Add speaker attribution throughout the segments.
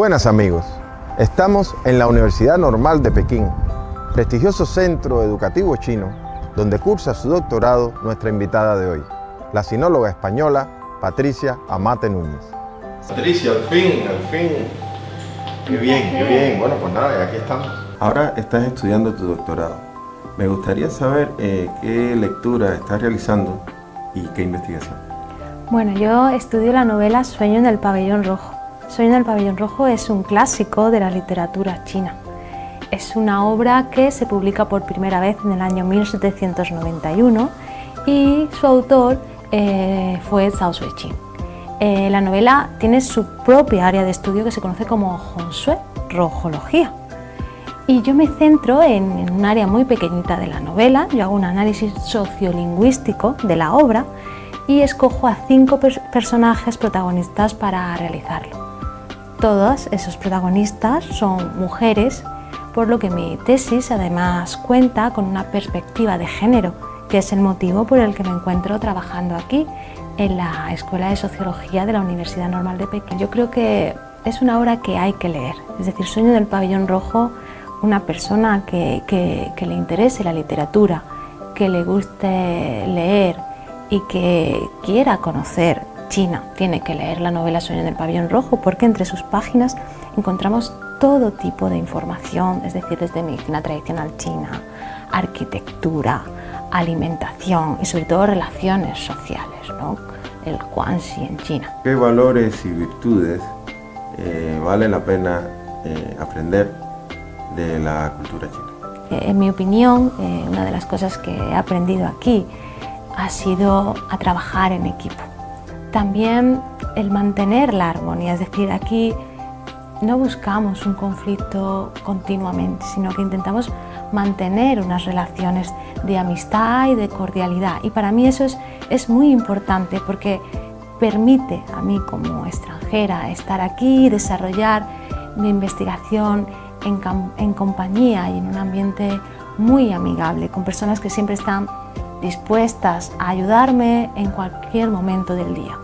Speaker 1: Buenas amigos, estamos en la Universidad Normal de Pekín, prestigioso centro educativo chino, donde cursa su doctorado nuestra invitada de hoy, la sinóloga española Patricia Amate Núñez. Patricia, al fin, al fin. Qué bien, qué bien. Bueno, pues nada, aquí estamos. Ahora estás estudiando tu doctorado. Me gustaría saber eh, qué lectura estás realizando y qué investigación.
Speaker 2: Bueno, yo estudio la novela Sueño en el pabellón rojo. Sueño en el pabellón rojo es un clásico de la literatura china. Es una obra que se publica por primera vez en el año 1791 y su autor eh, fue Zhao Suiqing. Eh, la novela tiene su propia área de estudio que se conoce como Hongshui, rojología. Y yo me centro en, en un área muy pequeñita de la novela, yo hago un análisis sociolingüístico de la obra y escojo a cinco personajes protagonistas para realizarlo. Todos esos protagonistas son mujeres, por lo que mi tesis además cuenta con una perspectiva de género, que es el motivo por el que me encuentro trabajando aquí en la Escuela de Sociología de la Universidad Normal de Pekín. Yo creo que es una obra que hay que leer, es decir, Sueño del Pabellón Rojo, una persona que, que le interese la literatura, que le guste leer y que quiera conocer China tiene que leer la novela Sueño en el pabellón rojo porque entre sus páginas encontramos todo tipo de información, es decir, desde medicina tradicional china, arquitectura, alimentación y sobre todo relaciones sociales, ¿no? el Guanxi en China.
Speaker 1: ¿Qué valores y virtudes eh, vale la pena eh, aprender de la cultura china?
Speaker 2: Eh, en mi opinión, una de las cosas que he aprendido aquí ha sido a trabajar en equipo también el mantener la armonía, es decir, aquí no buscamos un conflicto continuamente, sino que intentamos mantener unas relaciones de amistad y de cordialidad. Y para mí eso es, muy importante porque permite a mí como extranjera estar aquí desarrollar mi investigación en, en compañía y en un ambiente muy amigable, con personas que siempre están dispuestas a ayudarme en cualquier momento del día.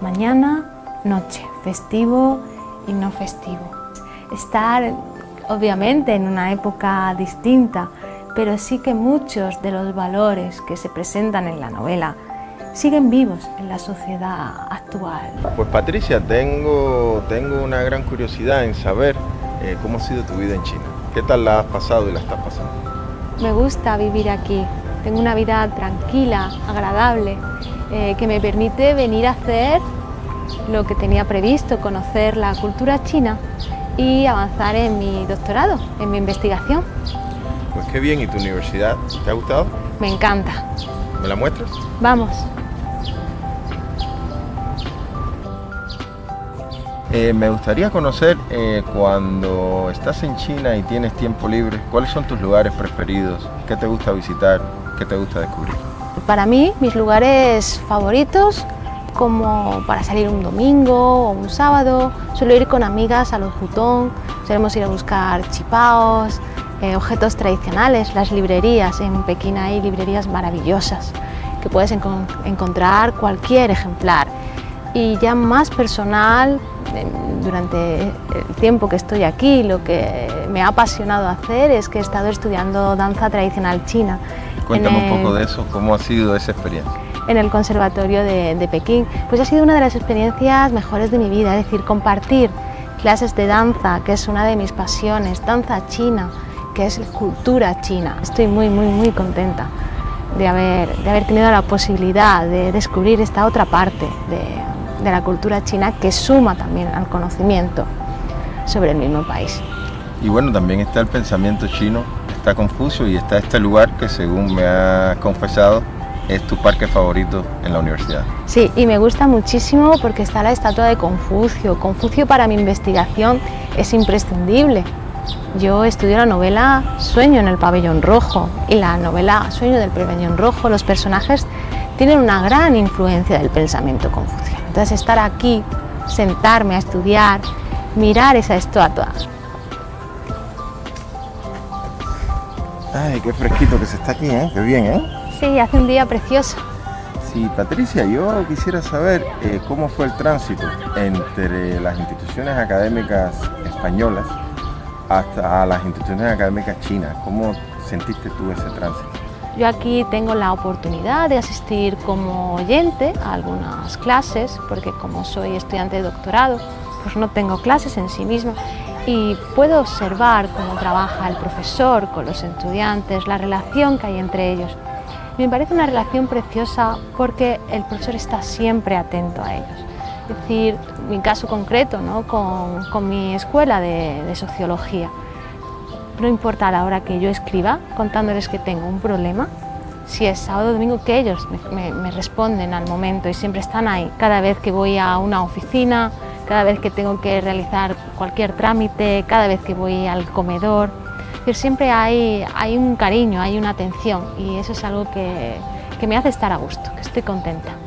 Speaker 2: Mañana, noche, festivo y no festivo. Estar obviamente en una época distinta, pero sí que muchos de los valores que se presentan en la novela siguen vivos en la sociedad actual.
Speaker 1: Pues Patricia, tengo, tengo una gran curiosidad en saber eh, cómo ha sido tu vida en China. ¿Qué tal la has pasado y la estás pasando?
Speaker 2: Me gusta vivir aquí. Tengo una vida tranquila, agradable, eh, que me permite venir a hacer lo que tenía previsto, conocer la cultura china y avanzar en mi doctorado, en mi investigación.
Speaker 1: Pues qué bien, ¿y tu universidad? ¿Te ha gustado?
Speaker 2: Me encanta.
Speaker 1: ¿Me la muestras?
Speaker 2: Vamos.
Speaker 1: Eh, me gustaría conocer eh, cuando estás en China y tienes tiempo libre, ¿cuáles son tus lugares preferidos? ¿Qué te gusta visitar? ¿Qué te gusta descubrir?
Speaker 2: Para mí, mis lugares favoritos, como para salir un domingo o un sábado, suelo ir con amigas a los jutón, solemos ir a buscar chipaos, eh, objetos tradicionales, las librerías. En Pekín hay librerías maravillosas que puedes encontrar cualquier ejemplar. Y ya más personal, durante el tiempo que estoy aquí, lo que me ha apasionado hacer es que he estado estudiando danza tradicional china.
Speaker 1: Cuéntame un poco de eso, ¿cómo ha sido esa experiencia?
Speaker 2: En el Conservatorio de, de Pekín. Pues ha sido una de las experiencias mejores de mi vida, es decir, compartir clases de danza, que es una de mis pasiones, danza china, que es cultura china. Estoy muy, muy, muy contenta de haber, de haber tenido la posibilidad de descubrir esta otra parte de, de la cultura china que suma también al conocimiento sobre el mismo país.
Speaker 1: Y bueno, también está el pensamiento chino, está Confucio y está este lugar que según me ha confesado es tu parque favorito en la universidad.
Speaker 2: Sí, y me gusta muchísimo porque está la estatua de Confucio. Confucio para mi investigación es imprescindible. Yo estudio la novela Sueño en el pabellón rojo y la novela Sueño del pabellón rojo, los personajes tienen una gran influencia del pensamiento confuciano. Entonces estar aquí, sentarme a estudiar, mirar esa estatua.
Speaker 1: Ay, qué fresquito que se está aquí, ¿eh? Qué bien, ¿eh?
Speaker 2: Sí, hace un día precioso.
Speaker 1: Sí, Patricia, yo quisiera saber eh, cómo fue el tránsito entre las instituciones académicas españolas hasta las instituciones académicas chinas. ¿Cómo sentiste tú ese tránsito?
Speaker 2: Yo aquí tengo la oportunidad de asistir como oyente a algunas clases, porque como soy estudiante de doctorado, pues no tengo clases en sí misma y puedo observar cómo trabaja el profesor con los estudiantes, la relación que hay entre ellos. Me parece una relación preciosa porque el profesor está siempre atento a ellos. Decir, mi caso concreto ¿no? con, con mi escuela de, sociología. No importa la hora que yo escriba contándoles que tengo un problema, si es sábado o domingo, que ellos me, me, responden al momento y siempre están ahí. Cada vez que voy a una oficina, cada vez que tengo que realizar cualquier trámite, cada vez que voy al comedor, siempre hay, hay un cariño, hay una atención y eso es algo que, que me hace estar a gusto, que estoy contenta.